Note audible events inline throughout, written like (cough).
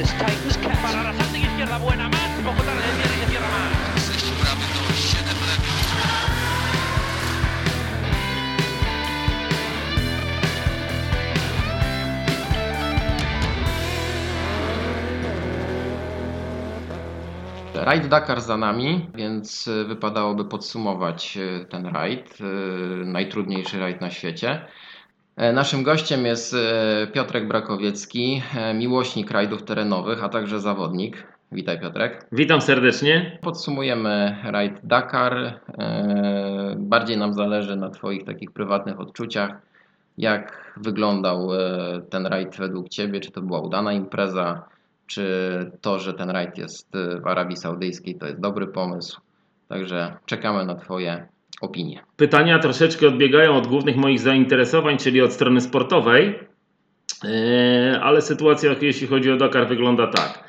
Para la salta izquierda buena más. Poco tarde viene se cierra más. 6 bramy to 7 lepiej. Rajd Dakar za nami, więc y, wypadałoby podsumować y, ten rajd, y, najtrudniejszy rajd na świecie. E, Naszym gościem jest e, Piotrek Brakowiecki, e, miłośnik rajdów terenowych, a także zawodnik. Witaj Piotrek. Witam serdecznie. Podsumujemy rajd Dakar. Bardziej nam zależy na Twoich takich prywatnych odczuciach. Jak wyglądał ten rajd według Ciebie? Czy to była udana impreza? Czy to, że ten rajd jest w Arabii Saudyjskiej, to jest dobry pomysł? Także czekamy na Twoje opinie. Pytania troszeczkę odbiegają od głównych moich zainteresowań, czyli od strony sportowej, Eee, ale sytuacja, jeśli chodzi o Dakar, wygląda tak.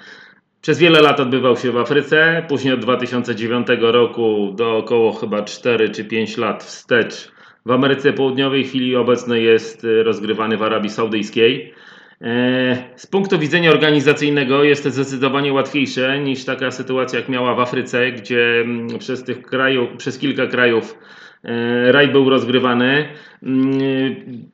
Przez wiele lat odbywał się w Afryce, później od 2009 roku do około chyba 4 czy 5 lat wstecz w Ameryce Południowej. W chwili obecnej jest e, rozgrywany w Arabii Saudyjskiej. Eee, Z punktu widzenia organizacyjnego jest to zdecydowanie łatwiejsze niż taka sytuacja, jak miała w Afryce, gdzie mm, przez, tych krajów, przez kilka krajów e, rajd był rozgrywany. Mm,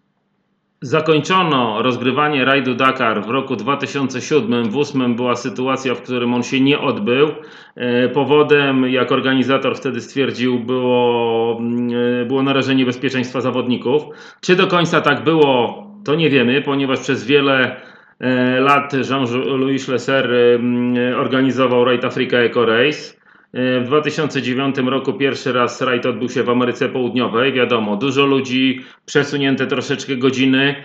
Zakończono rozgrywanie rajdu Dakar w roku 2007. W 2008 była sytuacja, w którym on się nie odbył. E, Powodem, jak organizator wtedy stwierdził, było, mm, e, było narażenie bezpieczeństwa zawodników. Czy do końca tak było, to nie wiemy, ponieważ przez wiele e, lat Jean-Louis Lesser e, organizował Raid Africa Eco Race. E, W 2009 roku pierwszy raz rajd odbył się w Ameryce Południowej. Wiadomo, dużo ludzi, przesunięte troszeczkę godziny.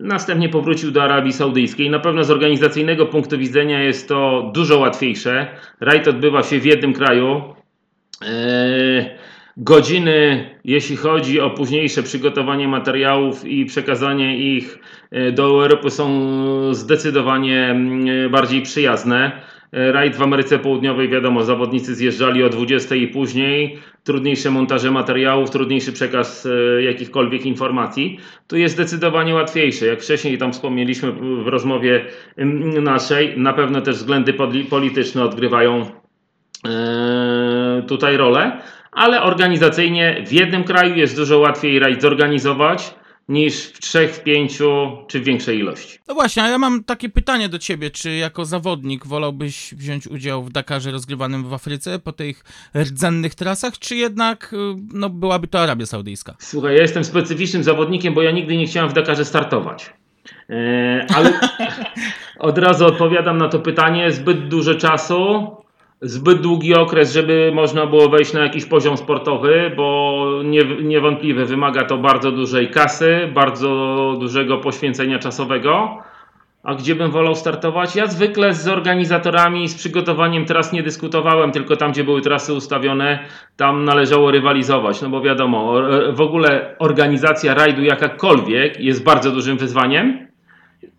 Następnie powrócił do Arabii Saudyjskiej. Na pewno z organizacyjnego punktu widzenia jest to dużo łatwiejsze. Rajd odbywa się w jednym kraju. Godziny, jeśli chodzi o późniejsze przygotowanie materiałów i przekazanie ich e, do Europy, są zdecydowanie mm, bardziej przyjazne. E, Rajd w Ameryce Południowej, wiadomo, zawodnicy zjeżdżali o 20 i później. Trudniejsze montaże materiałów, trudniejszy przekaz e, jakichkolwiek informacji. Tu jest zdecydowanie łatwiejsze. Jak wcześniej tam wspomnieliśmy w rozmowie mm, naszej, na pewno też względy polityczne odgrywają e, tutaj rolę, ale organizacyjnie w jednym kraju jest dużo łatwiej rajd zorganizować niż w trzech, w pięciu czy w większej ilości. No właśnie, a ja mam takie pytanie do ciebie. Czy jako zawodnik wolałbyś wziąć udział w Dakarze rozgrywanym w Afryce po tych rdzennych trasach, czy jednak y, no, byłaby to Arabia Saudyjska? Słuchaj, ja jestem specyficznym zawodnikiem, bo ja nigdy nie chciałem w Dakarze startować. E, ale (laughs) od razu odpowiadam na to pytanie. Zbyt dużo czasu, zbyt długi okres, żeby można było wejść na jakiś poziom sportowy, bo nie, niewątpliwie wymaga to bardzo dużej kasy, bardzo dużego poświęcenia czasowego. A gdzie bym wolał startować? Ja zwykle z organizatorami, z przygotowaniem tras nie dyskutowałem, tylko tam, gdzie były trasy ustawione, tam należało rywalizować. No bo wiadomo, w ogóle organizacja rajdu jakakolwiek jest bardzo dużym wyzwaniem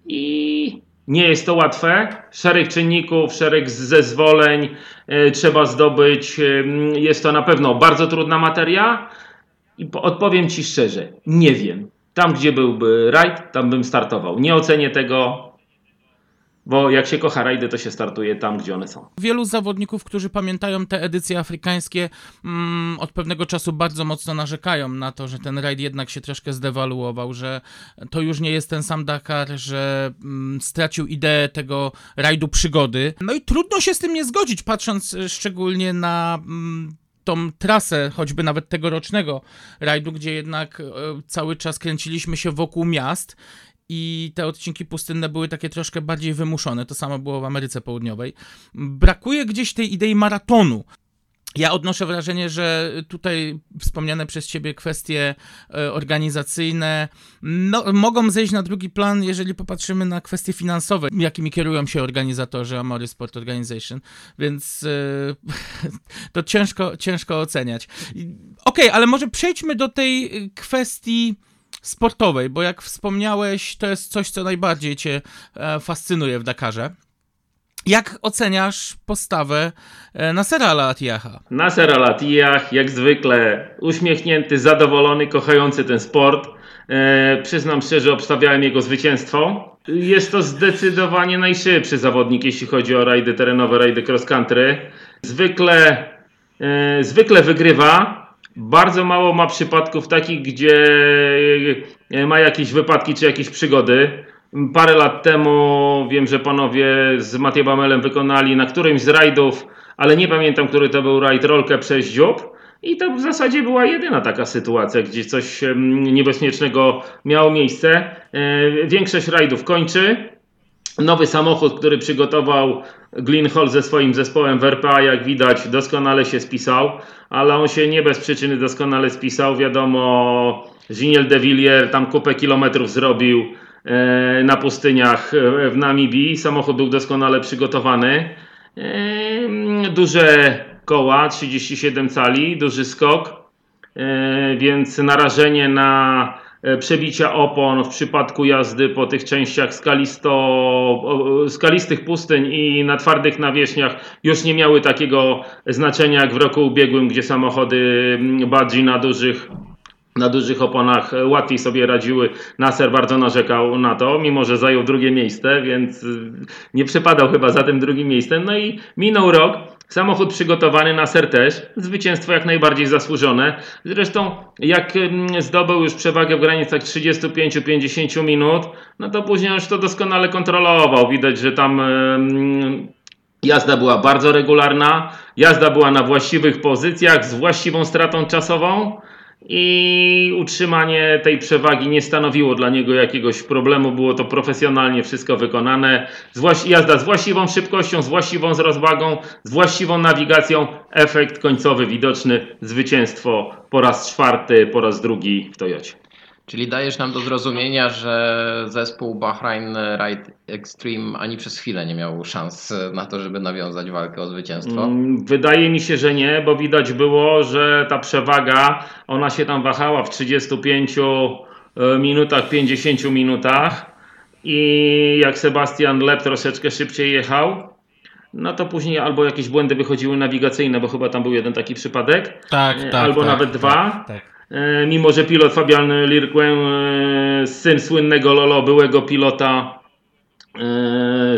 i nie jest to łatwe. Szereg czynników, szereg zezwoleń e, trzeba zdobyć. Ym, Jest to na pewno bardzo trudna materia i po- odpowiem Ci szczerze, nie wiem. Tam, gdzie byłby rajd, tam bym startował. Nie ocenię tego, bo jak się kocha rajdy, to się startuje tam, gdzie one są. Wielu zawodników, którzy pamiętają te edycje afrykańskie, mm, od pewnego czasu bardzo mocno narzekają na to, że ten rajd jednak się troszkę zdewaluował, że to już nie jest ten sam Dakar, że mm, stracił ideę tego rajdu przygody. No i trudno się z tym nie zgodzić, patrząc y, szczególnie na. Mm, tą trasę, choćby nawet tegorocznego rajdu, gdzie jednak e, cały czas kręciliśmy się wokół miast i te odcinki pustynne były takie troszkę bardziej wymuszone. To samo było w Ameryce Południowej. Brakuje gdzieś tej idei maratonu. Ja odnoszę wrażenie, że tutaj wspomniane przez Ciebie kwestie e, organizacyjne no, mogą zejść na drugi plan, jeżeli popatrzymy na kwestie finansowe, jakimi kierują się organizatorzy Amory Sport Organization, więc e, (laughs) to ciężko, ciężko oceniać. Okej, ale może przejdźmy do tej y, kwestii sportowej, bo jak wspomniałeś, to jest coś, co najbardziej Cię e, fascynuje w Dakarze. Jak oceniasz postawę e, Nasera Al-Attiyah? Nasser Al-Attiyah, jak zwykle uśmiechnięty, zadowolony, kochający ten sport. E, przyznam szczerze, obstawiałem jego zwycięstwo. Jest to zdecydowanie najszybszy zawodnik, jeśli chodzi o rajdy terenowe, rajdy cross country. Zwykle, e, zwykle wygrywa. Bardzo mało ma przypadków takich, gdzie e, ma jakieś wypadki czy jakieś przygody. Parę lat temu wiem, że panowie z Matiem Bamelem wykonali na którymś z rajdów, ale nie pamiętam, który to był rajd, rolkę przez dziób. I to w zasadzie była jedyna taka sytuacja, gdzie coś niebezpiecznego miało miejsce. E, Większość rajdów kończy. Nowy samochód, który przygotował Glyn Hall ze swoim zespołem w RPA, jak widać, doskonale się spisał, ale on się nie bez przyczyny doskonale spisał. Wiadomo, Giniel de Villiers tam kupę kilometrów zrobił e, na pustyniach e, w Namibii. Samochód był doskonale przygotowany. E, Duże koła, 37 cali, duży skok, więc narażenie na przebicia opon w przypadku jazdy po tych częściach skalisto, skalistych pustyń i na twardych nawierzchniach już nie miały takiego znaczenia jak w roku ubiegłym, gdzie samochody mm, Badzi na dużych na dużych oponach e, łatwiej sobie radziły. Nasser bardzo narzekał na to, mimo że zajął drugie miejsce, więc y, nie przepadał chyba za tym drugim miejscem. No i minął rok. Samochód przygotowany, Nasser też. Zwycięstwo jak najbardziej zasłużone. Zresztą, jak ym, zdobył już przewagę w granicach 35-50 minut, no to później już to doskonale kontrolował. Widać, że tam ym, Jazda była bardzo regularna, jazda była na właściwych pozycjach, z właściwą stratą czasową i utrzymanie tej przewagi nie stanowiło dla niego jakiegoś problemu. Było to profesjonalnie wszystko wykonane. Jazda z właściwą szybkością, z właściwą z rozwagą, z właściwą nawigacją. Efekt końcowy widoczny. Zwycięstwo po raz czwarty, po raz drugi w Toyocie. Czyli dajesz nam do zrozumienia, że zespół Bahrain Ride Extreme ani przez chwilę nie miał szans na to, żeby nawiązać walkę o zwycięstwo. Mm, Wydaje mi się, że nie, bo widać było, że ta przewaga, ona się tam wahała w 35 e, minutach, 50 minutach i jak Sebastian Lep troszeczkę szybciej jechał, no to później albo jakieś błędy wychodziły nawigacyjne, bo chyba tam był jeden taki przypadek, Tak, E, tak. albo tak, nawet tak, dwa. Tak. E, mimo że pilot Fabian Lirquen, e, syn słynnego Lolo, byłego pilota e,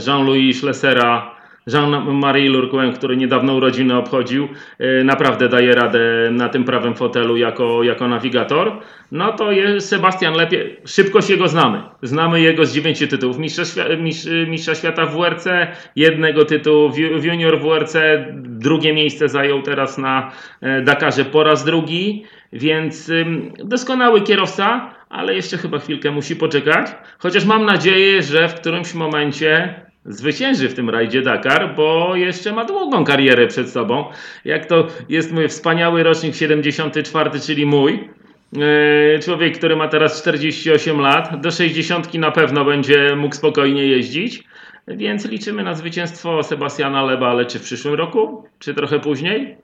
Jean-Louis Schlesera, Jean-Marie Lurquen, który niedawno urodziny obchodził, e, naprawdę daje radę na tym prawym fotelu jako, jako nawigator. No to jest Sebastian Lepie. Szybkość jego znamy. Znamy jego z dziewięciu tytułów mistrza, mistrza świata w WRC, jednego tytułu w, junior w WRC, drugie miejsce zajął teraz na e, Dakarze po raz drugi, więc doskonały kierowca, ale jeszcze chyba chwilkę musi poczekać. Chociaż mam nadzieję, że w którymś momencie zwycięży w tym rajdzie Dakar, bo jeszcze ma długą karierę przed sobą. Jak to jest mój wspaniały rocznik 74, czyli mój. E, Człowiek, który ma teraz 48 lat, do 60 na pewno będzie mógł spokojnie jeździć, więc liczymy na zwycięstwo Sebastiana Leba, ale czy w przyszłym roku, czy trochę później?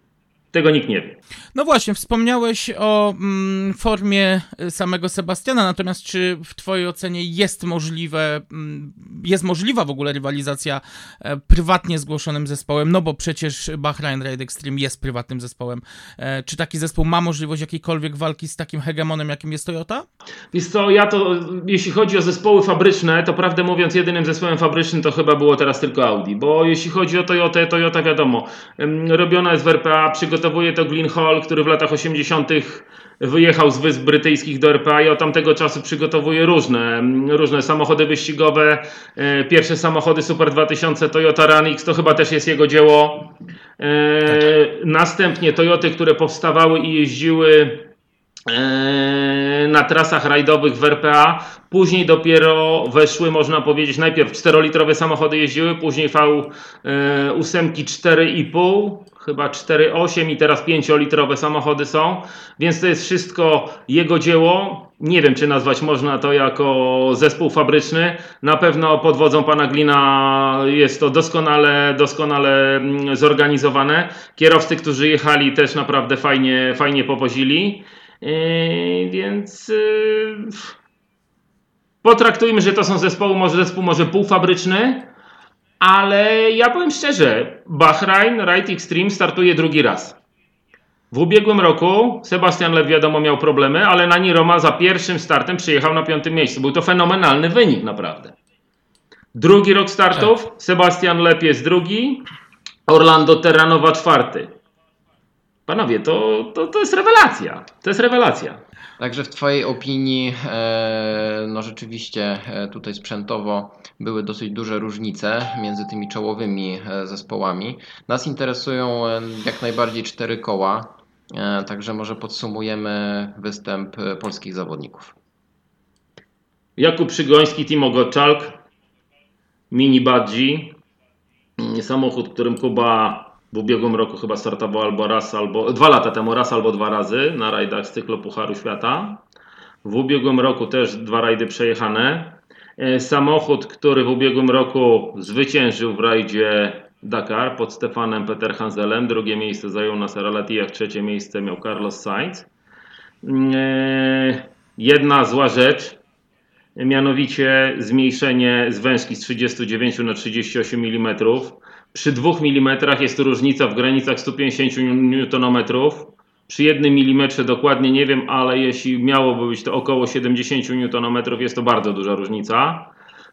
Tego nikt nie wie. No właśnie, wspomniałeś o mm, formie y, samego Sebastiana, natomiast czy w Twojej ocenie jest możliwe, mm, jest możliwa w ogóle rywalizacja e, prywatnie zgłoszonym zespołem? No bo przecież Bahrain Ride Extreme jest prywatnym zespołem. E, czy taki zespół ma możliwość jakiejkolwiek walki z takim hegemonem, jakim jest Toyota? Wiesz co, ja to, jeśli chodzi o zespoły fabryczne, to prawdę mówiąc, jedynym zespołem fabrycznym to chyba było teraz tylko Audi, bo jeśli chodzi o Toyotę, Toyota wiadomo, robiona jest w RPA, przygotowuje to Glyn Hall, który w latach 80. wyjechał z Wysp Brytyjskich do RPA i od tamtego czasu przygotowuje różne, różne samochody wyścigowe, e, pierwsze samochody Super 2000 Toyota Ranix, to chyba też jest jego dzieło. E, Następnie Toyoty, które powstawały i jeździły e, na trasach rajdowych w RPA. Później dopiero weszły, można powiedzieć, najpierw 4-litrowe samochody jeździły, później V8 4,5, chyba 4,8 i teraz 5-litrowe samochody są. Więc to jest wszystko jego dzieło. Nie wiem, czy nazwać można to jako zespół fabryczny. Na pewno pod wodzą pana Glina jest to doskonale, doskonale mm, zorganizowane. Kierowcy, którzy jechali też naprawdę fajnie, fajnie powozili. Yy, więc yy, potraktujmy, że to są zespoły, może zespół może półfabryczny, ale ja powiem szczerze, Bahrain Ride Extreme startuje drugi raz. W ubiegłym roku Sebastian Lew wiadomo miał problemy, ale na Roma za pierwszym startem przyjechał na piątym miejscu. Był to fenomenalny wynik naprawdę. Drugi rok startów, Sebastian Lep jest drugi, Orlando Terranowa czwarty. Panowie, to, to, to jest rewelacja. To jest rewelacja. Także w Twojej opinii, e, no rzeczywiście e, tutaj sprzętowo były dosyć duże różnice między tymi czołowymi e, zespołami. Nas interesują jak najbardziej cztery koła, także może podsumujemy występ polskich zawodników. Jakub Przygoński, Timo Goczalk, Mini Badzi, samochód, którym Kuba w ubiegłym roku chyba startował albo raz, albo dwa lata temu raz albo dwa razy na rajdach z cyklu Pucharu Świata. W ubiegłym roku też dwa rajdy przejechane. E, Samochód, który w ubiegłym roku zwyciężył w rajdzie Dakar pod Stefanem Peter Hanselem. Drugie miejsce zajął na Saralatijach, trzecie miejsce miał Carlos Sainz. E, Jedna zła rzecz, mianowicie zmniejszenie zwężki z 39 na 38 mm. Przy 2 mm jest różnica w granicach 150 Nm. Przy 1 mm dokładnie nie wiem, ale jeśli miałoby być to około 70 Nm, jest to bardzo duża różnica.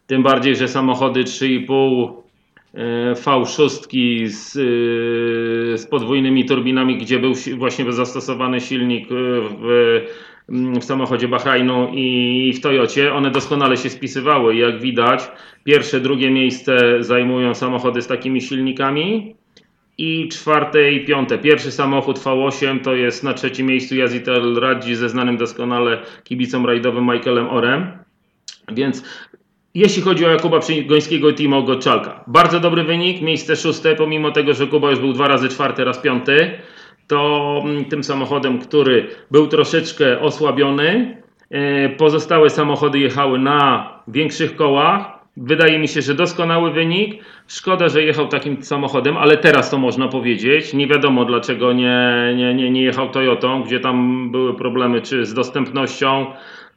Tym bardziej, że samochody 3,5 e, V6 z, e, z podwójnymi turbinami, gdzie był właśnie zastosowany silnik e, w, w samochodzie Bahrajnu i w Toyocie, one doskonale się spisywały. Jak widać, pierwsze, drugie miejsce zajmują samochody z takimi silnikami i czwarte i piąte. Pierwszy samochód V8 to jest na trzecim miejscu Yazid Radzi ze znanym doskonale kibicom rajdowym Michaelem Orem. Więc jeśli chodzi o Jakuba Przygońskiego i Timo Goczalka, bardzo dobry wynik, miejsce szóste, pomimo tego, że Kuba już był dwa razy czwarty, raz piąty, to mm, tym samochodem, który był troszeczkę osłabiony, e, pozostałe samochody jechały na większych kołach. Wydaje mi się, że doskonały wynik. Szkoda, że jechał takim samochodem, ale teraz to można powiedzieć. Nie wiadomo dlaczego nie, nie, nie, nie jechał Toyotą, gdzie tam były problemy czy z dostępnością,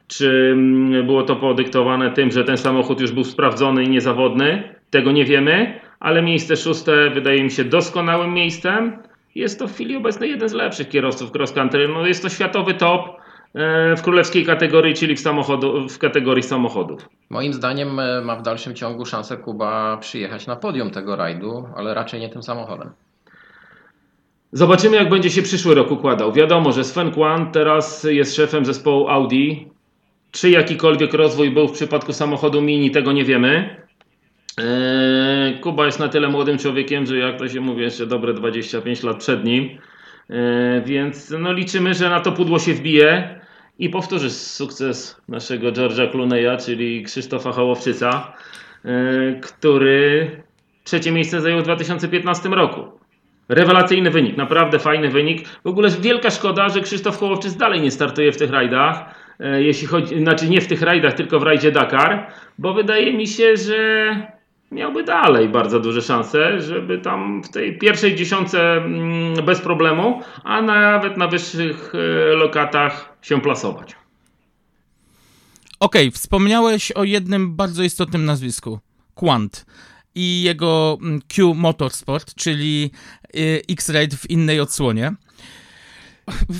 czy mm, było to podyktowane tym, że ten samochód już był sprawdzony i niezawodny? Tego nie wiemy, ale miejsce szóste wydaje mi się doskonałym miejscem. Jest to w chwili obecnej jeden z lepszych kierowców cross country. No jest to światowy top e, w królewskiej kategorii, czyli w, samochodu, w kategorii samochodów. Moim zdaniem e, ma w dalszym ciągu szansę Kuba przyjechać na podium tego rajdu, ale raczej nie tym samochodem. Zobaczymy, jak będzie się przyszły rok układał. Wiadomo, że Sven Kwan teraz jest szefem zespołu Audi. Czy jakikolwiek rozwój był w przypadku samochodu Mini, tego nie wiemy. Eee, Kuba jest na tyle młodym człowiekiem, że jak to się mówi, jeszcze dobre 25 lat przed nim. Eee, więc no, liczymy, że na to pudło się wbije i powtórzy sukces naszego George'a Clooney'a, czyli Krzysztofa Hołowczyca, eee, który trzecie miejsce zajął w 2015 roku. Rewelacyjny wynik, naprawdę fajny wynik. W ogóle wielka szkoda, że Krzysztof Hołowczyc dalej nie startuje w tych rajdach. Jeśli chodzi, znaczy nie w tych rajdach, tylko w rajdzie Dakar, bo wydaje mi się, że miałby dalej bardzo duże szanse, żeby tam w tej pierwszej dziesiątce mm, bez problemu, a nawet na wyższych e, lokatach się plasować. Okej, wspomniałeś o jednym bardzo istotnym nazwisku. Quant. I jego mm, Q Motorsport, czyli y, X-Ride w innej odsłonie.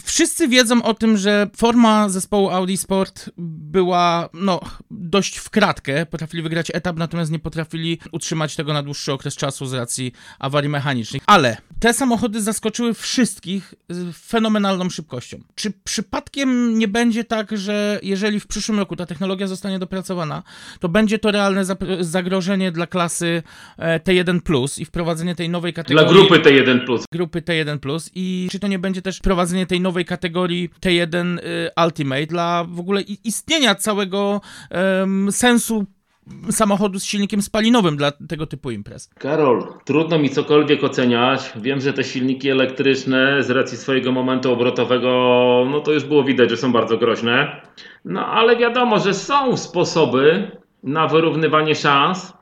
Wszyscy wiedzą o tym, że forma zespołu Audi Sport była no, dość w kratkę. Potrafili wygrać etap, natomiast nie potrafili utrzymać tego na dłuższy okres czasu z racji awarii mechanicznych. Ale te samochody zaskoczyły wszystkich fenomenalną szybkością. Czy przypadkiem nie będzie tak, że jeżeli w przyszłym roku ta technologia zostanie dopracowana, to będzie to realne zagrożenie dla klasy e, T1 i wprowadzenie tej nowej Dla kategorii grupy T1+. grupy T1 i czy to nie będzie też prowadzenie tej nowej kategorii T1 y, Ultimate dla w ogóle istnienia całego em, sensu samochodu z silnikiem spalinowym dla tego typu imprez. Karol, trudno mi cokolwiek oceniać. Wiem, że te silniki elektryczne z racji swojego momentu obrotowego, no to już było widać, że są bardzo groźne. No ale wiadomo, że są sposoby na wyrównywanie szans.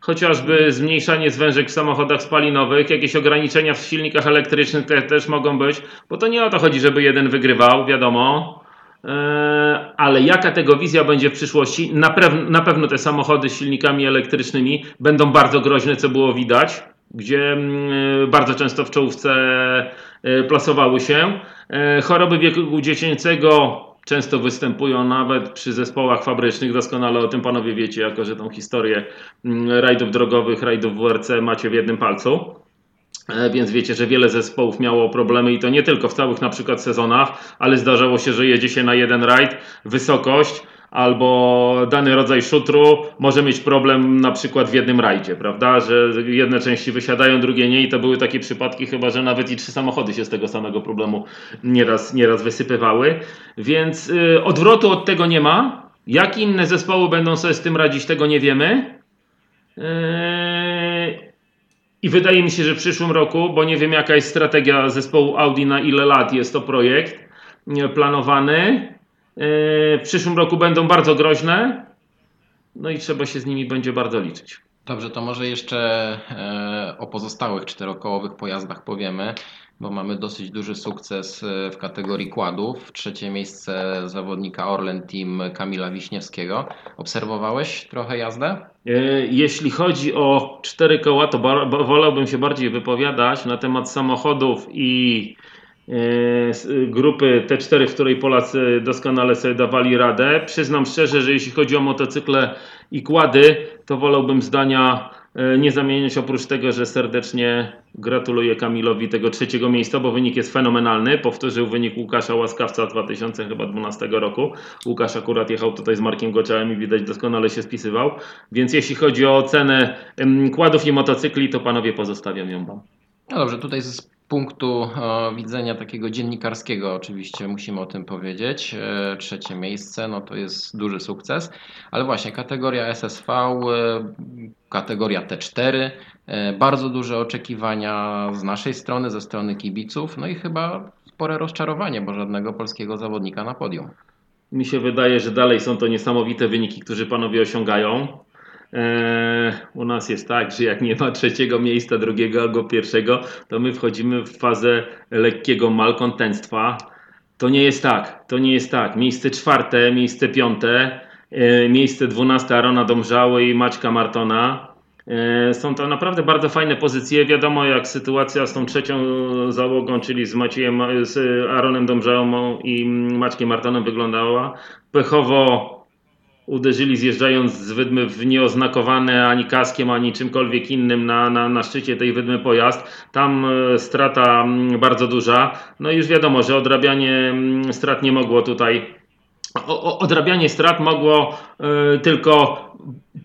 Chociażby zmniejszanie zwężek w samochodach spalinowych, jakieś ograniczenia w silnikach elektrycznych te, też mogą być, bo to nie o to chodzi, żeby jeden wygrywał, wiadomo. Eee, ale jaka tego wizja będzie w przyszłości? Na, na pewno te samochody z silnikami elektrycznymi będą bardzo groźne, co było widać, gdzie mm, bardzo często w czołówce e, plasowały się. E, Choroby wieku dziecięcego często występują nawet przy zespołach fabrycznych. Doskonale o tym panowie wiecie, jako że tą historię mm, rajdów drogowych, rajdów WRC macie w jednym palcu. E, Więc wiecie, że wiele zespołów miało problemy i to nie tylko w całych na przykład sezonach, ale zdarzało się, że jedzie się na jeden rajd, wysokość albo dany rodzaj szutru może mieć problem na przykład w jednym rajdzie, prawda, że jedne części wysiadają, drugie nie i to były takie przypadki chyba, że nawet i trzy samochody się z tego samego problemu nieraz, nieraz wysypywały, więc y, odwrotu od tego nie ma. Jak inne zespoły będą sobie z tym radzić, tego nie wiemy. Yy, i wydaje mi się, że w przyszłym roku, bo nie wiem jaka jest strategia zespołu Audi, na ile lat jest to projekt planowany, yy, w przyszłym roku będą bardzo groźne, no i trzeba się z nimi będzie bardzo liczyć. Dobrze, to może jeszcze e, o pozostałych czterokołowych pojazdach powiemy, bo mamy dosyć duży sukces e, w kategorii kładów. Trzecie miejsce zawodnika Orlen Team Kamila Wiśniewskiego. Obserwowałeś trochę jazdę? E, Jeśli chodzi o cztery koła, to wolałbym się bardziej wypowiadać na temat samochodów i e, grupy T4, w której Polacy doskonale sobie dawali radę. Przyznam szczerze, że jeśli chodzi o motocykle i kłady, to wolałbym zdania nie zamieniać oprócz tego, że serdecznie gratuluję Kamilowi tego trzeciego miejsca, bo wynik jest fenomenalny. Powtórzył wynik Łukasza Łaskawca 2012 roku. Łukasz akurat jechał tutaj z Markiem Goczałem i widać doskonale się spisywał. Więc jeśli chodzi o cenę kładów i motocykli, to panowie pozostawiam ją wam. No dobrze, tutaj punktu e, widzenia takiego dziennikarskiego oczywiście musimy o tym powiedzieć. E, trzecie miejsce, no to jest duży sukces, ale właśnie kategoria SSV, e, kategoria T4, e, bardzo duże oczekiwania z naszej strony, ze strony kibiców, no i chyba spore rozczarowanie, bo żadnego polskiego zawodnika na podium. Mi się wydaje, że dalej są to niesamowite wyniki, które panowie osiągają. Eee, u nas jest tak, że jak nie ma trzeciego miejsca, drugiego albo pierwszego, to my wchodzimy w fazę lekkiego malkontentstwa. To nie jest tak, to nie jest tak. Miejsce czwarte, miejsce piąte, e, miejsce dwunaste Arona Domrzały i Maćka Martona. E, Są to naprawdę bardzo fajne pozycje. Wiadomo, jak sytuacja z tą trzecią załogą, czyli z Maciejem, z Aaronem Domżałą i Maćkiem Martonem wyglądała. Pechowo uderzyli zjeżdżając z wydmy w nieoznakowane ani kaskiem, ani czymkolwiek innym na, na, na szczycie tej wydmy pojazd. Tam e, strata mm, bardzo duża. No i już wiadomo, że odrabianie mm, strat nie mogło tutaj odrabianie strat mogło y, tylko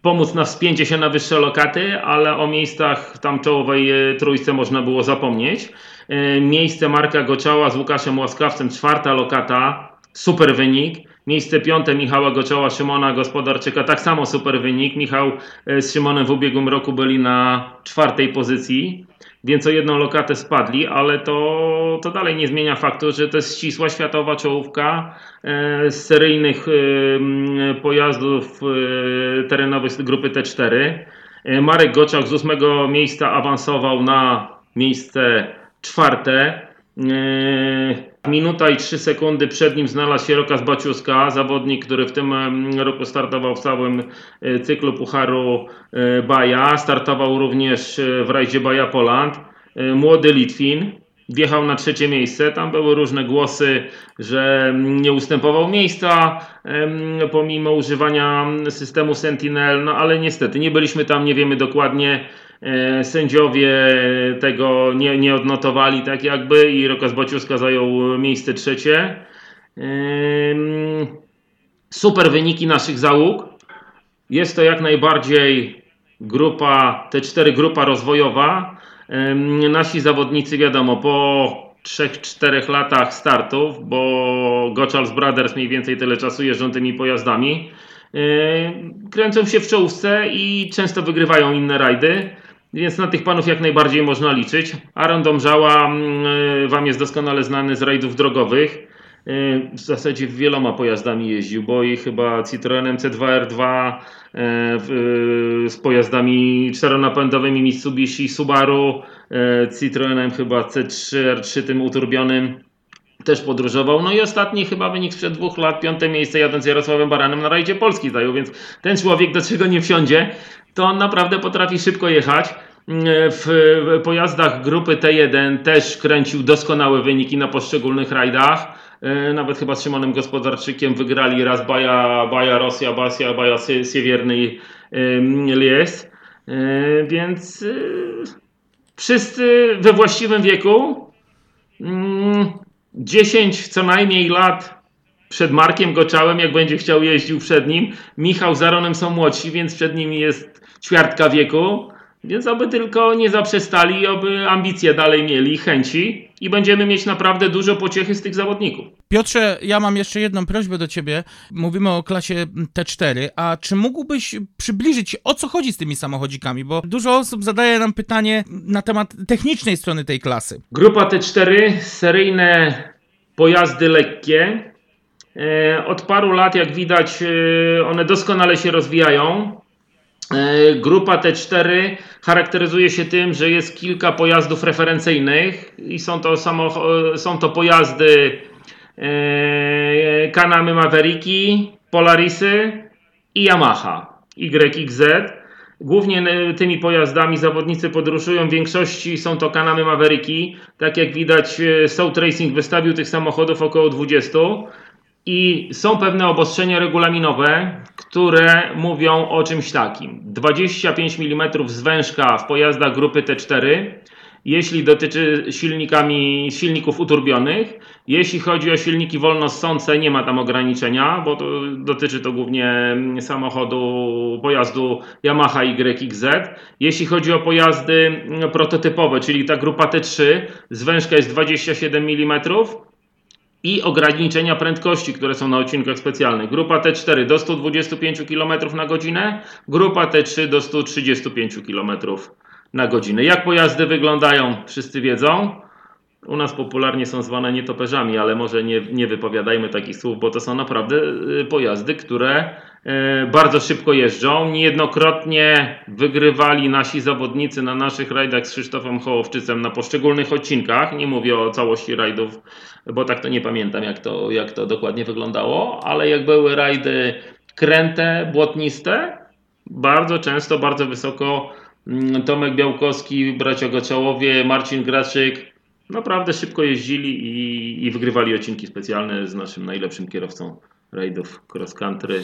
pomóc na wspięcie się na wyższe lokaty, ale o miejscach tam czołowej y, trójce można było zapomnieć. Y, miejsce Marka Goczała z Łukaszem Łaskawcem, czwarta lokata, super wynik. Miejsce piąte Michała Goczała, Szymona Gospodarczyka, tak samo super wynik. Michał y, z Szymonem w ubiegłym roku byli na czwartej pozycji więc o jedną lokatę spadli, ale to, to dalej nie zmienia faktu, że to jest ścisła światowa czołówka e, z seryjnych e, pojazdów e, terenowych grupy T4. E, Marek Goczak z ósmego miejsca awansował na miejsce czwarte. Minuta i 3 sekundy przed nim znalazł się Rokas Baciuska, zawodnik, który w tym em, roku startował w całym e, cyklu Pucharu e, Baja. Startował również e, w rajdzie Baja Poland. Młody Litwin wjechał na trzecie miejsce. Tam były różne głosy, że mm, nie ustępował miejsca em, pomimo używania systemu Sentinel, no ale niestety nie byliśmy tam, nie wiemy dokładnie. E, Sędziowie tego nie, nie odnotowali tak jakby i Rokas Baciuska zajął miejsce trzecie. Super wyniki naszych załóg. Jest to jak najbardziej grupa, te cztery grupa rozwojowa. Nasi zawodnicy wiadomo po 3-4 latach startów, bo Goczals Brothers mniej więcej tyle czasu jeżdżą tymi pojazdami. Kręcą się w czołówce i często wygrywają inne rajdy. Więc na tych panów jak najbardziej można liczyć. Aaron Domżała mm, Wam jest doskonale znany z rajdów drogowych. Yy, W zasadzie wieloma pojazdami jeździł, bo i chyba Citroenem C2R2 e, w- z pojazdami czteronapędowymi Mitsubishi Subaru, Citroenem chyba C3R3 tym uturbionym też podróżował. No i ostatni chyba wynik sprzed dwóch lat, piąte miejsce jadąc Jarosławem Baranem na rajdzie Polski zajął, więc ten człowiek do czego nie wsiądzie, to on naprawdę potrafi szybko jechać. W w pojazdach grupy T1 też kręcił doskonałe wyniki na poszczególnych rajdach. e, nawet chyba z Szymonem Gospodarczykiem wygrali raz Baja, Baja Rosja, Basia, Baja Sie- Siewierny Lies. E, Więc e, wszyscy we właściwym wieku. Mm, 10 co najmniej lat przed Markiem Goczałem, jak będzie chciał jeździł przed nim. Michał z Aaronem są młodsi, więc przed nimi jest ćwiartka wieku. Więc oby tylko nie zaprzestali, oby ambicje dalej mieli, chęci i będziemy mieć naprawdę dużo pociechy z tych zawodników. Piotrze, ja mam jeszcze jedną prośbę do ciebie. Mówimy o klasie T4, a czy mógłbyś przybliżyć, o co chodzi z tymi samochodzikami? Bo dużo osób zadaje nam pytanie na temat technicznej strony tej klasy. Grupa T4, seryjne pojazdy lekkie. E, Od paru lat, jak widać, e, one doskonale się rozwijają. E, Grupa T4 charakteryzuje się tym, że jest kilka pojazdów referencyjnych i są to, samoch- są to pojazdy Kanamy Mavericki, Polarisy i Yamaha YXZ. Głównie tymi pojazdami zawodnicy podróżują. W większości są to Kanamy Mavericki. Tak jak widać, South Racing wystawił tych samochodów około 20. I są pewne obostrzenia regulaminowe, które mówią o czymś takim. 25 mm zwężka w pojazdach grupy T4, jeśli dotyczy silnikami, silników uturbionych. Jeśli chodzi o silniki wolnossące, nie ma tam ograniczenia, bo to dotyczy to głównie mm, samochodu, pojazdu Yamaha YXZ. Jeśli chodzi o pojazdy mm, prototypowe, czyli ta grupa T3, zwężka jest 27 mm, i ograniczenia prędkości, które są na odcinkach specjalnych. Grupa T4 do 125 km na godzinę, grupa T3 do 135 km na godzinę. Jak pojazdy wyglądają, wszyscy wiedzą. U nas popularnie są zwane nietoperzami, ale może nie, nie wypowiadajmy takich słów, bo to są naprawdę y, pojazdy, które bardzo szybko jeżdżą. Niejednokrotnie wygrywali nasi zawodnicy na naszych rajdach z Krzysztofem Hołowczycem na poszczególnych odcinkach. Nie mówię o całości rajdów, bo tak to nie pamiętam, jak to, jak to dokładnie wyglądało, ale jak były rajdy kręte, błotniste, bardzo często, bardzo wysoko mm, Tomek Białkowski, bracia Goczałowie, Marcin Graczyk naprawdę szybko jeździli i, i wygrywali odcinki specjalne z naszym najlepszym kierowcą rajdów cross country.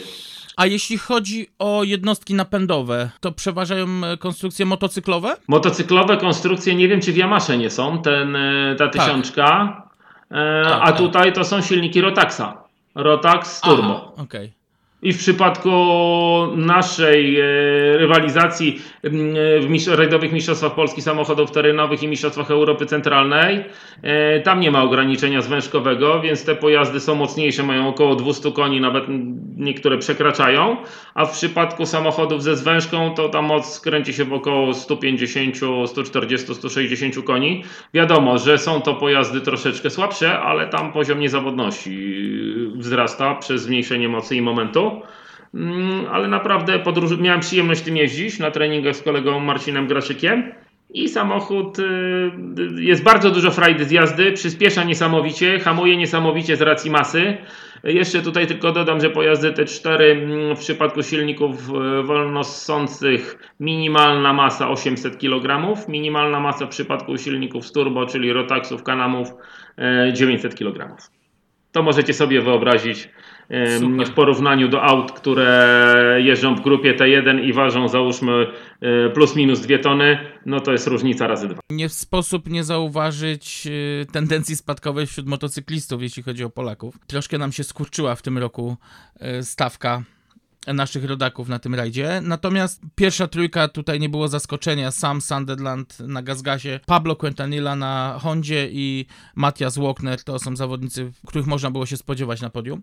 A jeśli chodzi o jednostki napędowe, to przeważają e, konstrukcje motocyklowe? Motocyklowe konstrukcje, nie wiem czy w Yamasze nie są, ten, e, ta tysiączka, e, Tak, a tak. tutaj to są silniki Rotaxa. Rotax Turbo. Aha, Okej. I w przypadku naszej e, rywalizacji m, w rajdowych mistrzostwach Polski samochodów terenowych i mistrzostwach Europy Centralnej, e, tam nie ma ograniczenia zwężkowego, więc te pojazdy są mocniejsze, mają około 200 koni, nawet niektóre przekraczają, a w przypadku samochodów ze zwężką to ta moc kręci się w około 150, 140, 160 koni. Wiadomo, że są to pojazdy troszeczkę słabsze, ale tam poziom niezawodności wzrasta przez zmniejszenie mocy i momentu. Mm, ale naprawdę podróż... miałem przyjemność tym jeździć na treningach z kolegą Marcinem Graszykiem. I samochód, y, y, jest bardzo dużo frajdy z jazdy, przyspiesza niesamowicie, hamuje niesamowicie z racji masy. Jeszcze tutaj tylko dodam, że pojazdy T4 mm, w przypadku silników y, wolnossących minimalna masa 800 kg, minimalna masa w przypadku silników z turbo, czyli Rotaxów, Kanamów y, 900 kg. To możecie sobie wyobrazić Super. w porównaniu do aut, które jeżdżą w grupie T1 i ważą załóżmy e, plus minus 2 tony, no to jest różnica razy dwa. Nie w sposób nie zauważyć y, tendencji spadkowej wśród motocyklistów, jeśli chodzi o Polaków. Troszkę nam się skurczyła w tym roku y, stawka naszych rodaków na tym rajdzie. Natomiast pierwsza trójka tutaj nie było zaskoczenia. Sam Sunderland na Gazgazie, Pablo Quintanilla na Hondzie i Matthias Walkner to są zawodnicy, których można było się spodziewać na podium.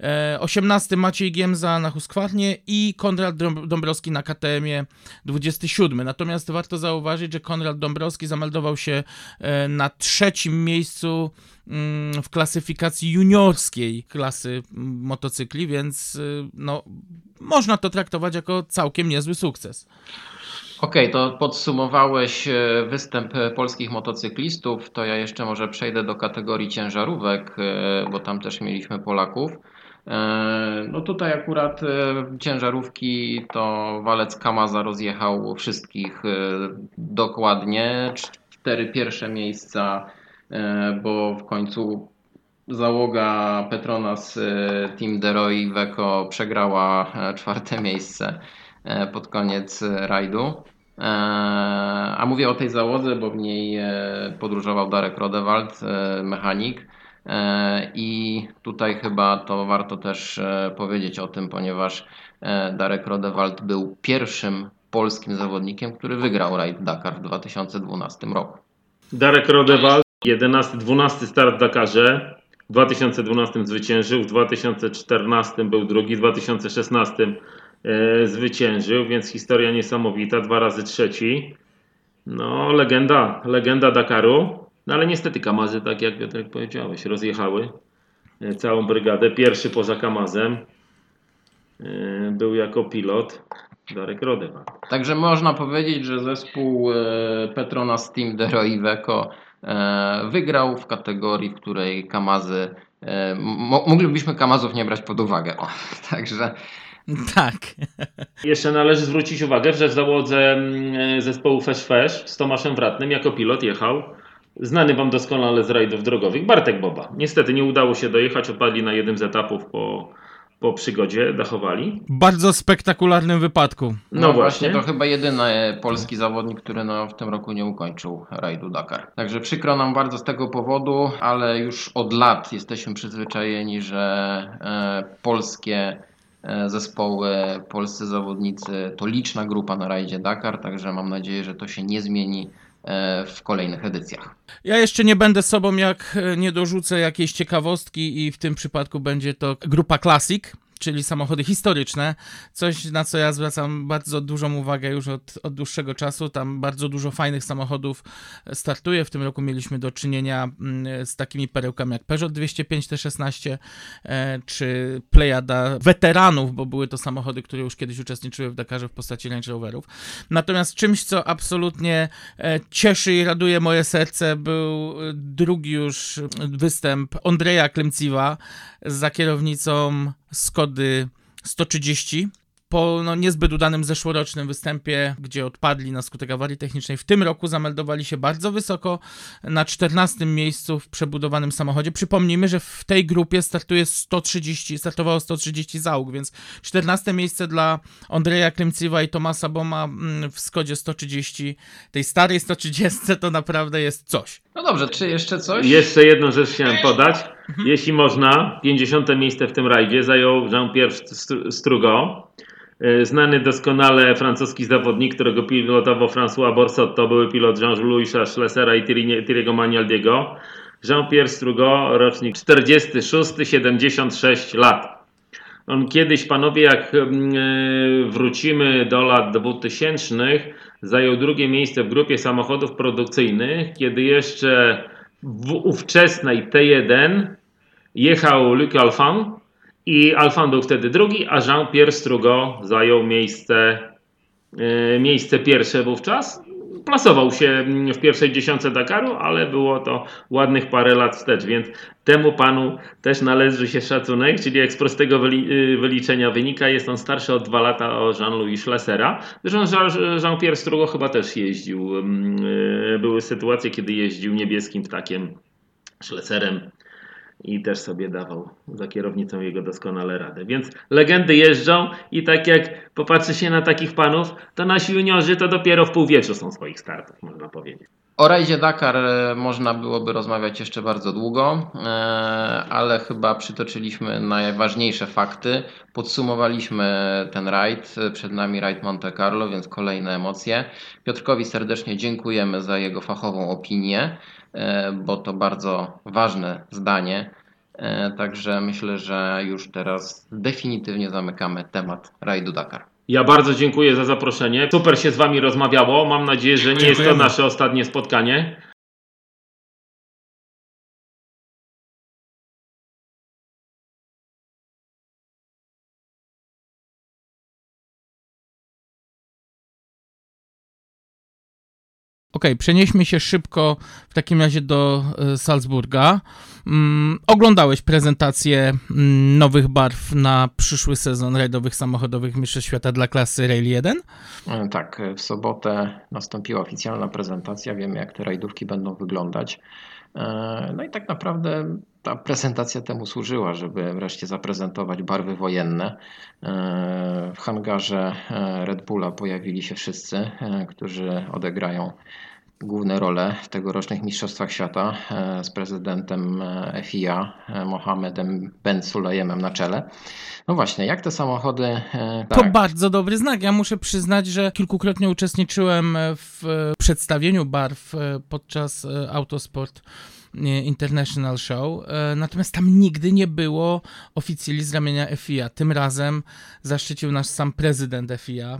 E, 18 Maciej Giemza na Husqvarnie i Konrad Dąb- Dąbrowski na KTM-ie 27. Natomiast warto zauważyć, że Konrad Dąbrowski zameldował się e, na trzecim miejscu w klasyfikacji juniorskiej klasy mm, motocykli, więc y, no, można to traktować jako całkiem niezły sukces. Okej, to podsumowałeś e, występ polskich motocyklistów. To ja jeszcze może przejdę do kategorii ciężarówek, e, bo tam też mieliśmy Polaków. No tutaj akurat ciężarówki to walec Kamaza rozjechał wszystkich dokładnie. Cztery pierwsze miejsca, bo w końcu załoga Petronas y, Team Deroi Iveco przegrała e, czwarte miejsce e, pod koniec rajdu. E, A mówię o tej załodze, bo w niej e, podróżował Darek Rodewald, e, mechanik. E, I tutaj chyba to warto też e, powiedzieć o tym, ponieważ e, Darek Rodewald był pierwszym polskim zawodnikiem, który wygrał rajd Dakar w 2012 roku. Darek Rodewald, 11-12 start w Dakarze. W 2012 zwyciężył, w 2014 był drugi, w 2016 e, zwyciężył, więc historia niesamowita, dwa razy trzeci. No, legenda, legenda Dakaru. No ale niestety Kamazy, tak jak Piotrek powiedziałeś, rozjechały e, całą brygadę. Pierwszy poza Kamazem e, był jako pilot Darek Rodewald. Także można powiedzieć, że zespół e, Petronas Team Dero Iveco wygrał w kategorii, w której Kamazy e, mo- moglibyśmy Kamazów nie brać pod uwagę. O, (laughs) także Tak. Jeszcze należy zwrócić uwagę, że w załodze mm, zespołu Fesh Fesh z Tomaszem Wratnym jako pilot jechał znany Wam doskonale z rajdów drogowych Bartek Boba. Niestety nie udało się dojechać, odpadli na jednym z etapów po, po przygodzie, dachowali. Bardzo spektakularnym wypadku. no, właśnie właśnie. to chyba jedyny polski zawodnik, który no, w tym roku nie ukończył rajdu Dakar. Także przykro nam bardzo z tego powodu, ale już od lat jesteśmy przyzwyczajeni, że e, polskie e, zespoły, polscy zawodnicy to liczna grupa na rajdzie Dakar, także mam nadzieję, że to się nie zmieni w kolejnych edycjach. Ja jeszcze nie będę sobą, jak e, nie dorzucę jakiejś ciekawostki i w tym przypadku będzie to grupa Classic, czyli samochody historyczne. Coś, na co ja zwracam bardzo dużą uwagę już od, od dłuższego czasu. Tam bardzo dużo fajnych samochodów startuje. W tym roku mieliśmy do czynienia mm, z takimi perełkami jak Peugeot 205 T16 e, czy Plejada weteranów, bo były to samochody, które już kiedyś uczestniczyły w Dakarze w postaci Range Roverów. Natomiast czymś, co absolutnie e, cieszy i raduje moje serce, był e, drugi już występ Andrzeja Klemciwa za kierownicą Skody 130. Po no, niezbyt udanym zeszłorocznym występie, gdzie odpadli na skutek awarii technicznej, w tym roku zameldowali się bardzo wysoko na 14 miejscu w przebudowanym samochodzie. Przypomnijmy, że w tej grupie startuje 130, startowało 130 załóg, więc 14 miejsce dla Andrzeja Klimciwa i Tomasa Boma mm, w Skodzie 130, tej starej 130 to naprawdę jest coś. No dobrze, czy jeszcze coś? Jeszcze jedną rzecz chciałem podać. Jeśli można, 50. miejsce w tym rajdzie zajął Jean-Pierre Str- Strugo. E, Znany doskonale francuski zawodnik, którego pilotował François Borsotto, były pilot Jean-Louisa Schlesera i Thierry- Thierry'ego Magnaldiego. Jean-Pierre Strugo, rocznik 46, 76 lat. On kiedyś, panowie, jak e, wrócimy do lat 2000, zajął drugie miejsce w grupie samochodów produkcyjnych, kiedy jeszcze w ówczesnej T1 jechał Luc Alphand i Alphand był wtedy drugi, a Jean-Pierre Strugo zajął miejsce, e, miejsce pierwsze wówczas. Plasował się mm, w pierwszej dziesiątce Dakaru, ale było to ładnych parę lat wstecz, więc temu panu też należy się szacunek, czyli jak z prostego y, wyliczenia wynika, jest on starszy o dwa lata o Jean-Louis Schlesera. Zresztą Jean- Jean-Pierre Strugo chyba też jeździł. mm, y, Były sytuacje, kiedy jeździł niebieskim ptakiem Schleserem i też sobie dawał za kierownicą jego doskonale radę. Więc legendy jeżdżą i tak jak popatrzy się na takich panów, to nasi juniorzy to dopiero w półwieczu są swoich startów, można powiedzieć. O rajdzie Dakar e, można byłoby rozmawiać jeszcze bardzo długo, e, ale chyba przytoczyliśmy najważniejsze fakty. Podsumowaliśmy ten rajd. Przed nami rajd Monte Carlo, więc kolejne emocje. Piotrkowi serdecznie dziękujemy za jego fachową opinię, bo to bardzo ważne zdanie. E, Także myślę, że już teraz definitywnie zamykamy temat rajdu Dakar. Ja bardzo dziękuję za zaproszenie. Super się z Wami rozmawiało. Mam nadzieję, że nie jest to Dziękujemy. nasze ostatnie spotkanie. Okej, przenieśmy się szybko w takim razie do e, Salzburga. Mm, oglądałeś prezentację mm, nowych barw na przyszły sezon rajdowych samochodowych Mistrzostw Świata dla klasy Rail 1? E, Tak, w sobotę nastąpiła oficjalna prezentacja. Wiemy, jak te rajdówki będą wyglądać. E, no i tak naprawdę ta prezentacja temu służyła, żeby wreszcie zaprezentować barwy wojenne. E, w hangarze e, Red Bulla pojawili się wszyscy, którzy odegrają główne role w tegorocznych Mistrzostwach Świata z prezydentem FIA Mohamedem Ben Sulayemem na czele. No właśnie, jak te samochody. To tak. bardzo dobry znak. Ja muszę przyznać, że kilkukrotnie uczestniczyłem w przedstawieniu barw podczas Autosport International Show, e, natomiast tam nigdy nie było oficjali z ramienia FIA. Tym razem zaszczycił nas sam prezydent FIA.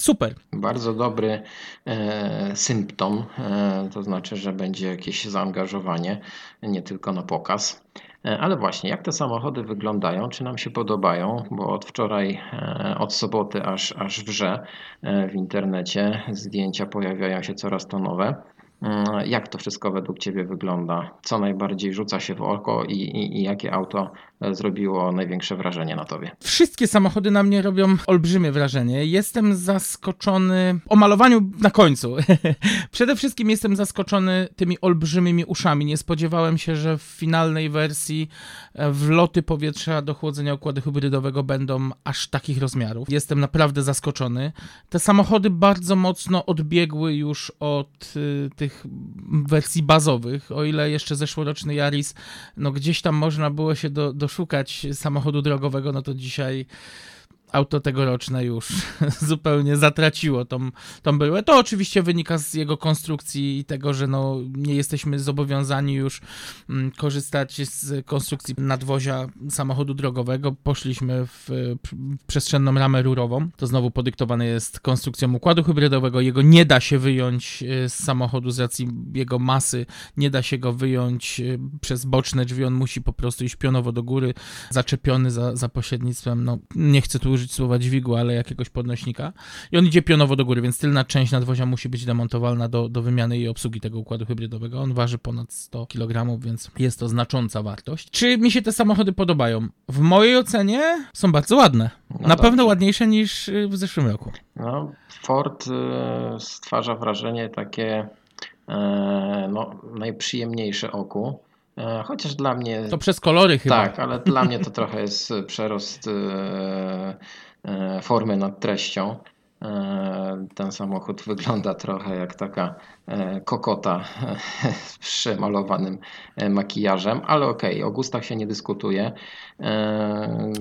Super. Bardzo dobry e, symptom, e, to znaczy, że będzie jakieś zaangażowanie, nie tylko na pokaz. E, ale właśnie, jak te samochody wyglądają, czy nam się podobają, bo od wczoraj, e, od soboty aż, aż wrze w internecie zdjęcia pojawiają się coraz to nowe. Mm, jak to wszystko według Ciebie wygląda? Co najbardziej rzuca się w oko i, i, i, jakie auto e, zrobiło największe wrażenie na Tobie? Wszystkie samochody na mnie robią olbrzymie wrażenie. Jestem zaskoczony o malowaniu na końcu. (laughs) Przede wszystkim jestem zaskoczony tymi olbrzymimi uszami. Nie spodziewałem się, że w finalnej wersji e, wloty powietrza do chłodzenia układu hybrydowego będą aż takich rozmiarów. Jestem naprawdę zaskoczony. Te samochody bardzo mocno odbiegły już od y, tych tych wersji bazowych, o ile jeszcze zeszłoroczny Yaris, no gdzieś tam można było się do, doszukać samochodu drogowego, no to dzisiaj auto tegoroczne już (laughs) zupełnie zatraciło tą, tą byłę. To oczywiście wynika z jego konstrukcji i tego, że no, nie jesteśmy zobowiązani już mm, korzystać z konstrukcji nadwozia samochodu drogowego. Poszliśmy w, w przestrzenną ramę rurową. To znowu podyktowane jest konstrukcją układu hybrydowego. Jego nie da się wyjąć e, z samochodu z racji jego masy. Nie da się go wyjąć e, przez boczne drzwi. On musi po prostu iść pionowo do góry, zaczepiony za, za pośrednictwem, no nie chcę tu użyć słowa dźwigu, ale jakiegoś podnośnika. I on idzie pionowo do góry, więc tylna część nadwozia musi być demontowalna do, do wymiany i obsługi tego układu hybrydowego. On waży ponad 100 kg, więc jest to znacząca wartość. Czy mi się te samochody podobają? W mojej ocenie są bardzo ładne. No Na dobrze. pewno ładniejsze niż y, w zeszłym roku. No, Ford y, stwarza wrażenie takie e, no, najprzyjemniejsze oku. E, chociaż dla mnie. To przez kolory chyba. Tak, ale dla mnie to trochę jest przerost e, e, formy nad treścią. Ten samochód wygląda trochę jak taka kokota (laughs) z przemalowanym makijażem, ale okej, okay, o gustach się nie dyskutuje.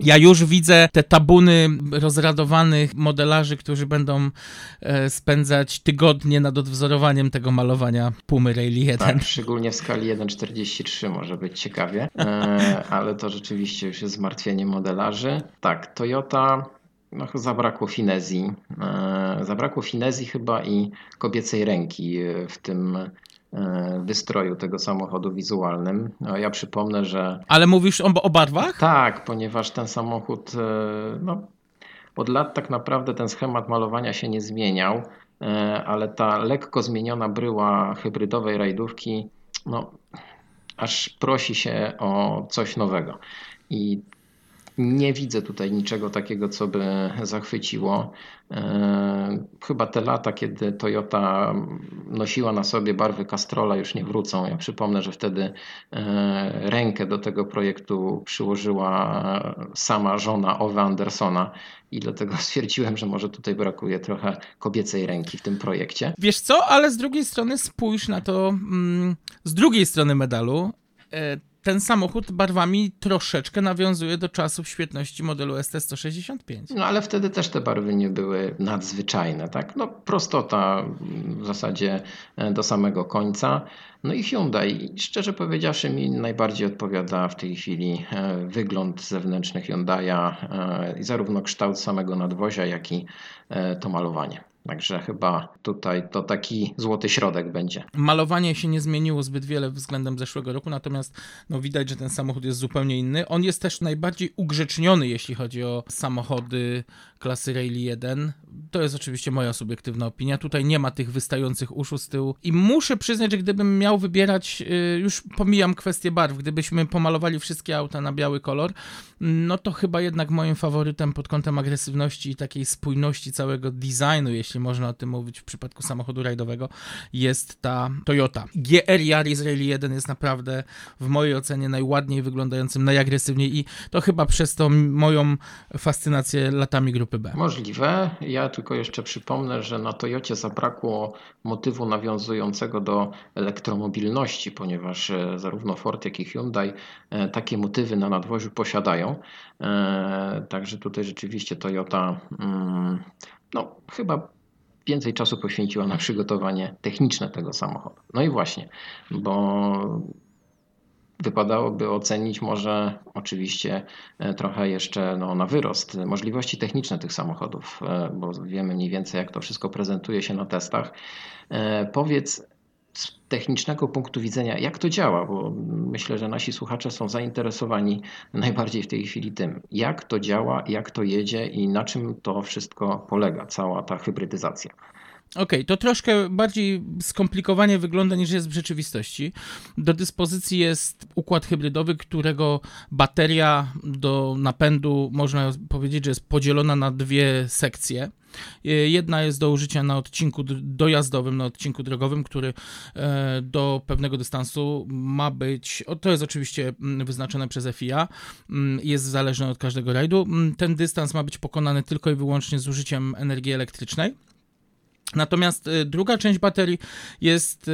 Ja już widzę te tabuny rozradowanych modelarzy, którzy będą spędzać tygodnie nad odwzorowaniem tego malowania Pumy Rally 1. Tak, szczególnie w skali 1.43 może być ciekawie, ale to rzeczywiście już jest zmartwienie modelarzy. Tak, Toyota no, zabrakło finezji. Zabrakło finezji chyba i kobiecej ręki w tym E, wystroju tego samochodu wizualnym. No, ja przypomnę, że. Ale mówisz o, o barwach? Tak, ponieważ ten samochód, e, no, od lat tak naprawdę ten schemat malowania się nie zmieniał, e, ale ta lekko zmieniona bryła hybrydowej rajdówki, no, aż prosi się o coś nowego. I nie widzę tutaj niczego takiego, co by zachwyciło. E, chyba te lata, kiedy Toyota nosiła na sobie barwy Castrola, już nie wrócą. Ja przypomnę, że wtedy e, rękę do tego projektu przyłożyła sama żona Owe Andersona i dlatego (laughs) stwierdziłem, że może tutaj brakuje trochę kobiecej ręki w tym projekcie. Wiesz co, ale z drugiej strony spójrz na to mm, z drugiej strony medalu e, ten samochód barwami troszeczkę nawiązuje do czasów świetności modelu ST165. No ale wtedy też te barwy nie były nadzwyczajne, tak? No prostota w zasadzie e, do samego końca. No i Hyundai, szczerze powiedziawszy, mi najbardziej odpowiada w tej chwili e, wygląd zewnętrzny Hyundai'a e, zarówno kształt samego nadwozia, jak i to malowanie. Także chyba tutaj to taki złoty środek będzie. Malowanie się nie zmieniło zbyt wiele względem zeszłego roku, natomiast no, widać, że ten samochód jest zupełnie inny. On jest też najbardziej ugrzeczniony, jeśli chodzi o samochody klasy Rally 1. To jest oczywiście moja subiektywna opinia. Tutaj nie ma tych wystających uszu z tyłu. I muszę przyznać, że gdybym miał wybierać, y, już pomijam kwestię barw, gdybyśmy pomalowali wszystkie auta na biały kolor, no to chyba jednak moim faworytem pod kątem agresywności i takiej spójności całego designu, jeśli jeśli można o tym mówić w przypadku samochodu rajdowego, jest ta Toyota. GR Yaris Rally 1 jest naprawdę w mojej ocenie najładniej wyglądającym, najagresywniej i to chyba przez to moją fascynację latami grupy B. Możliwe. Ja tylko jeszcze przypomnę, że na Toyocie zabrakło motywu nawiązującego do elektromobilności, ponieważ e, zarówno Ford, jak i Hyundai e, takie motywy na nadwoziu posiadają. E, także tutaj rzeczywiście Toyota mm, no, chyba więcej czasu poświęciła na przygotowanie techniczne tego samochodu. No i właśnie, bo wypadałoby ocenić może oczywiście trochę jeszcze no, na wyrost możliwości techniczne tych samochodów, bo wiemy mniej więcej jak to wszystko prezentuje się na testach. Powiedz z technicznego punktu widzenia, jak to działa, bo myślę, że nasi słuchacze są zainteresowani najbardziej w tej chwili tym, jak to działa, jak to jedzie i na czym to wszystko polega, cała ta hybrydyzacja. Okej, okay, to troszkę bardziej skomplikowanie wygląda niż jest w rzeczywistości. Do dyspozycji jest układ hybrydowy, którego bateria do napędu można powiedzieć, że jest podzielona na dwie sekcje. Jedna jest do użycia na odcinku dojazdowym, na odcinku drogowym, który e, do pewnego dystansu ma być, to jest oczywiście mm, wyznaczone przez FIA, mm, jest zależny od każdego rajdu. Mm, ten dystans ma być pokonany tylko i wyłącznie z użyciem energii elektrycznej. Natomiast y, druga część baterii jest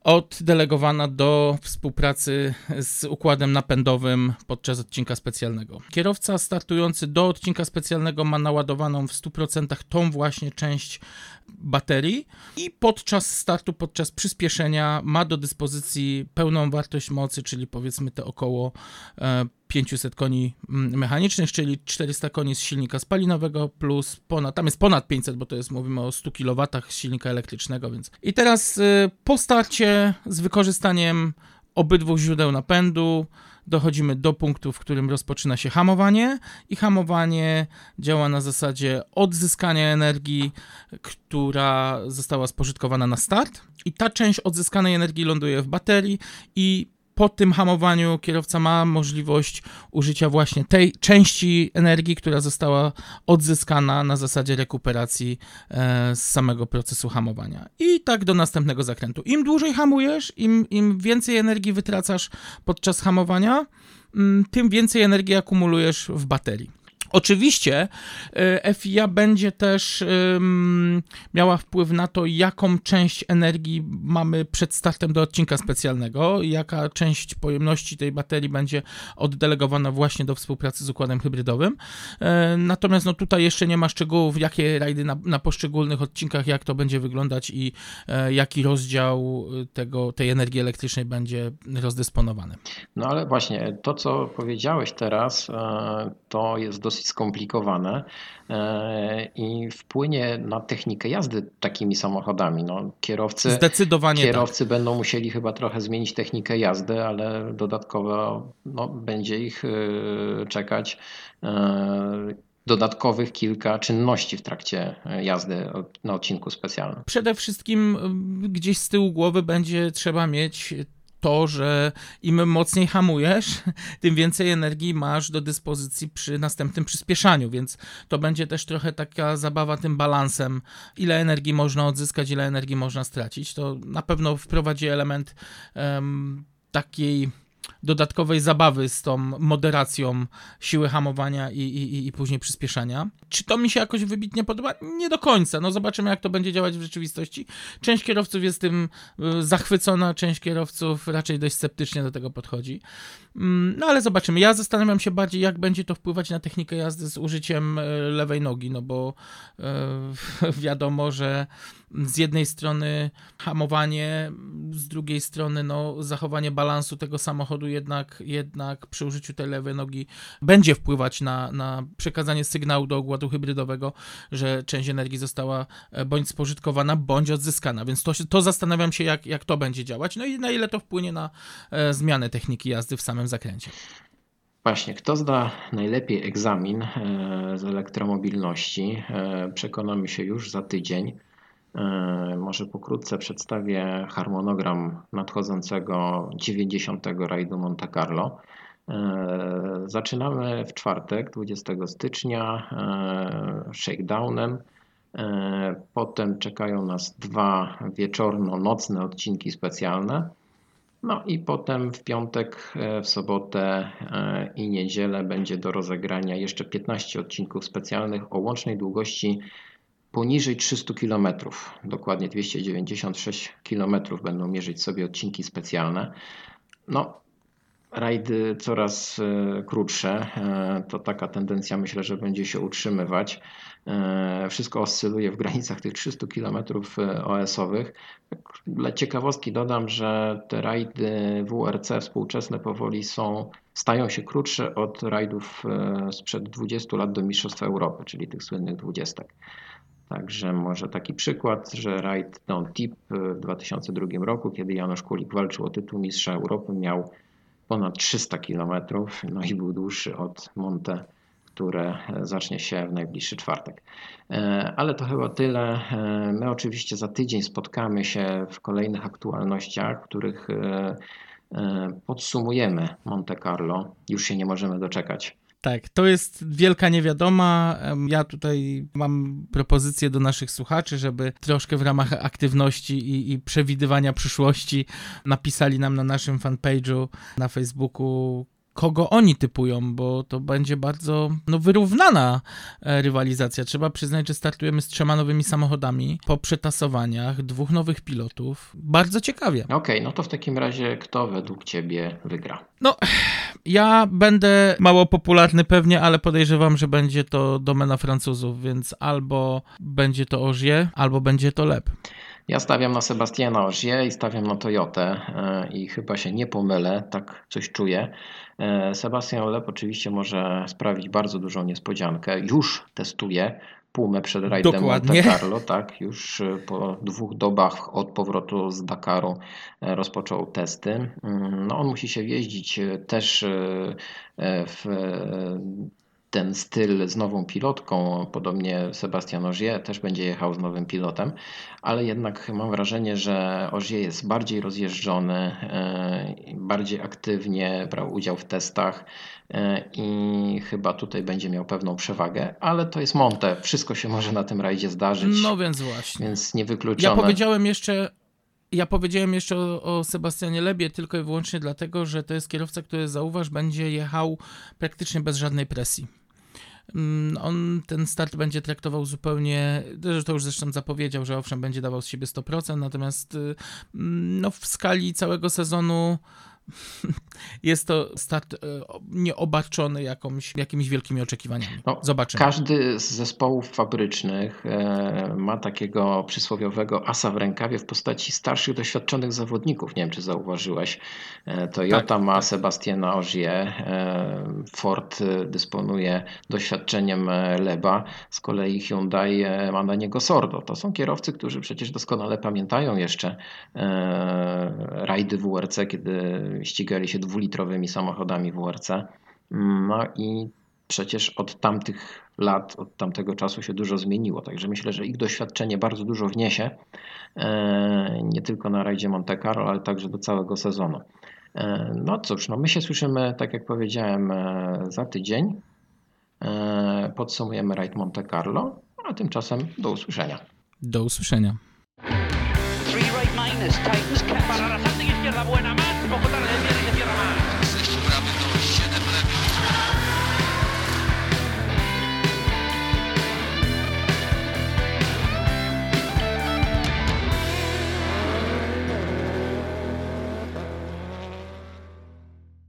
oddelegowana do współpracy z układem napędowym podczas odcinka specjalnego. Kierowca startujący do odcinka specjalnego ma naładowaną w 100% tą właśnie część baterii i podczas startu, podczas przyspieszenia ma do dyspozycji pełną wartość mocy, czyli powiedzmy te około 500 e, koni mm, mechanicznych, czyli 400 koni z silnika spalinowego plus ponad, tam jest ponad 500, bo to jest, mówimy o 100 kW z silnika elektrycznego, więc. I teraz e, po starcie z wykorzystaniem obydwu źródeł napędu, dochodzimy do punktu, w którym rozpoczyna się hamowanie i hamowanie działa na zasadzie odzyskania energii, która została spożytkowana na start i ta część odzyskanej energii ląduje w baterii i po tym hamowaniu kierowca ma możliwość użycia właśnie tej części energii, która została odzyskana na zasadzie rekuperacji e, z samego procesu hamowania. I tak do następnego zakrętu. Im dłużej hamujesz, im, im więcej energii wytracasz podczas hamowania, mm, tym więcej energii akumulujesz w baterii. Oczywiście e, FIA będzie też miała wpływ na to, jaką część energii mamy przed startem do odcinka specjalnego, jaka część pojemności tej baterii będzie oddelegowana właśnie do współpracy z układem hybrydowym. E, natomiast no tutaj jeszcze nie ma szczegółów, jakie rajdy na, na poszczególnych odcinkach, jak to będzie wyglądać i e, jaki rozdział tego, tej energii elektrycznej będzie rozdysponowany. No ale właśnie to, co powiedziałeś teraz, to jest dosyć dosyć skomplikowane e, i wpłynie na technikę jazdy takimi samochodami. No, kierowcy, Zdecydowanie kierowcy tak. będą musieli chyba trochę zmienić technikę jazdy, ale dodatkowo no, będzie ich e, czekać e, dodatkowych kilka czynności w trakcie jazdy na odcinku specjalnym. Przede wszystkim gdzieś z tyłu głowy będzie trzeba mieć to, że im mocniej hamujesz, (laughs) tym więcej energii masz do dyspozycji przy następnym przyspieszaniu, więc to będzie też trochę taka zabawa tym balansem, ile energii można odzyskać, ile energii można stracić. To na pewno wprowadzi element um, takiej dodatkowej zabawy z tą moderacją siły hamowania i, i, i później przyspieszania. Czy to mi się jakoś wybitnie podoba? Nie do końca. No zobaczymy, jak to będzie działać w rzeczywistości. Część kierowców jest tym y, zachwycona, część kierowców raczej dość sceptycznie do tego podchodzi. Mm, no ale zobaczymy. Ja zastanawiam się bardziej, jak będzie to wpływać na technikę jazdy z użyciem y, lewej nogi, no bo yy, (laughs) wiadomo, że z jednej strony hamowanie, z drugiej strony no, zachowanie balansu tego samochodu jednak, jednak przy użyciu tej lewej nogi będzie wpływać na, na przekazanie sygnału do układu hybrydowego, że część energii została e, bądź spożytkowana, bądź odzyskana. Więc to, to zastanawiam się, jak, jak to będzie działać, no i na ile to wpłynie na e, zmianę techniki jazdy w samym zakręcie. Właśnie, kto zda najlepiej egzamin e, z elektromobilności, przekonamy się już za tydzień. E, może pokrótce przedstawię harmonogram nadchodzącego 90. rajdu Monte Carlo. E, zaczynamy w czwartek, 20 stycznia, e, shakedownem. Potem czekają nas dwa wieczorno-nocne odcinki specjalne. No i potem w piątek, w sobotę i niedzielę będzie do rozegrania jeszcze 15 odcinków specjalnych o łącznej długości poniżej 300 km. Dokładnie 296 km będą mierzyć sobie odcinki specjalne. No, rajdy coraz e, krótsze. E, To taka tendencja myślę, że będzie się utrzymywać. E, Wszystko oscyluje w granicach tych 300 km OS-owych. Dla ciekawostki dodam, że te rajdy WRC współczesne powoli są, stają się krótsze od rajdów sprzed 20 lat do Mistrzostw Europy, czyli tych słynnych dwudziestek. Także może taki przykład, że rajd Don Tip w 2002 roku, kiedy Janusz Kulik walczył o tytuł mistrza Europy, miał ponad 300 km, no i był dłuższy od Monte, które zacznie się w najbliższy czwartek. E, Ale to chyba tyle. E, My oczywiście za tydzień spotkamy się w kolejnych aktualnościach, których e, e, podsumujemy Monte Carlo. Już się nie możemy doczekać. Tak, to jest wielka niewiadoma. Ja tutaj mam propozycję do naszych słuchaczy, żeby troszkę w ramach aktywności i, i przewidywania przyszłości napisali nam na naszym fanpage'u na Facebooku, kogo oni typują, bo to będzie bardzo no, wyrównana e, rywalizacja. Trzeba przyznać, że startujemy z trzema nowymi samochodami po przetasowaniach, dwóch nowych pilotów. Bardzo ciekawie. Okej, no to w takim razie kto według Ciebie wygra? No, ja będę mało popularny pewnie, ale podejrzewam, że będzie to domena Francuzów, więc albo będzie to Ogier, albo będzie to Lep. Ja stawiam na Sebastiana Ogier i stawiam na Toyotę e, i chyba się nie pomylę, tak coś czuję. E, Sebastian Loeb oczywiście może sprawić bardzo dużą niespodziankę. Już testuje Pumę przed rajdem. Monte Carlo, tak, już e, po dwóch dobach od powrotu z Dakaru rozpoczął testy. Mm, No on musi się jeździć też w ten styl z nową pilotką, podobnie Sebastian Ogier też będzie jechał z nowym pilotem, ale jednak mam wrażenie, że Ogier jest bardziej rozjeżdżony, e, bardziej aktywnie brał udział w testach e, i chyba tutaj będzie miał pewną przewagę, ale to jest Monte, wszystko się może na tym rajdzie zdarzyć, No więc właśnie. więc niewykluczone. Ja powiedziałem jeszcze. Ja powiedziałem jeszcze o, o Sebastianie Lebie tylko i wyłącznie dlatego, że to jest kierowca, który zauważ, będzie jechał praktycznie bez żadnej presji. Mm, On ten start będzie traktował zupełnie, to już zresztą zapowiedział, że owszem, będzie dawał z siebie 100%, natomiast y, mm, no, w skali całego sezonu jest to start y, nieobarczony jakąś, jakimiś wielkimi oczekiwaniami. No, Zobaczymy. Każdy z zespołów fabrycznych e, ma takiego przysłowiowego asa w rękawie w postaci starszych, doświadczonych zawodników. Nie wiem, czy zauważyłeś. E, Toyota Tak, ma tak. Sebastiana Ogier, e, Ford e, dysponuje doświadczeniem e, Leba, z kolei Hyundai e, ma na niego Sordo. To są kierowcy, którzy przecież doskonale pamiętają jeszcze e, rajdy WRC, kiedy ścigali się dwulitrowymi samochodami WRC. No i przecież od tamtych lat, od tamtego czasu się dużo zmieniło. Także myślę, że ich doświadczenie bardzo dużo wniesie, e, nie tylko na rajdzie Monte Carlo, ale także do całego sezonu. E, No cóż, no my się słyszymy, tak jak powiedziałem, e, za tydzień. Podsumujemy rajd Monte Carlo, a tymczasem do usłyszenia. Do usłyszenia. Three right minus, tightens cap. Para la izquierda, buena más.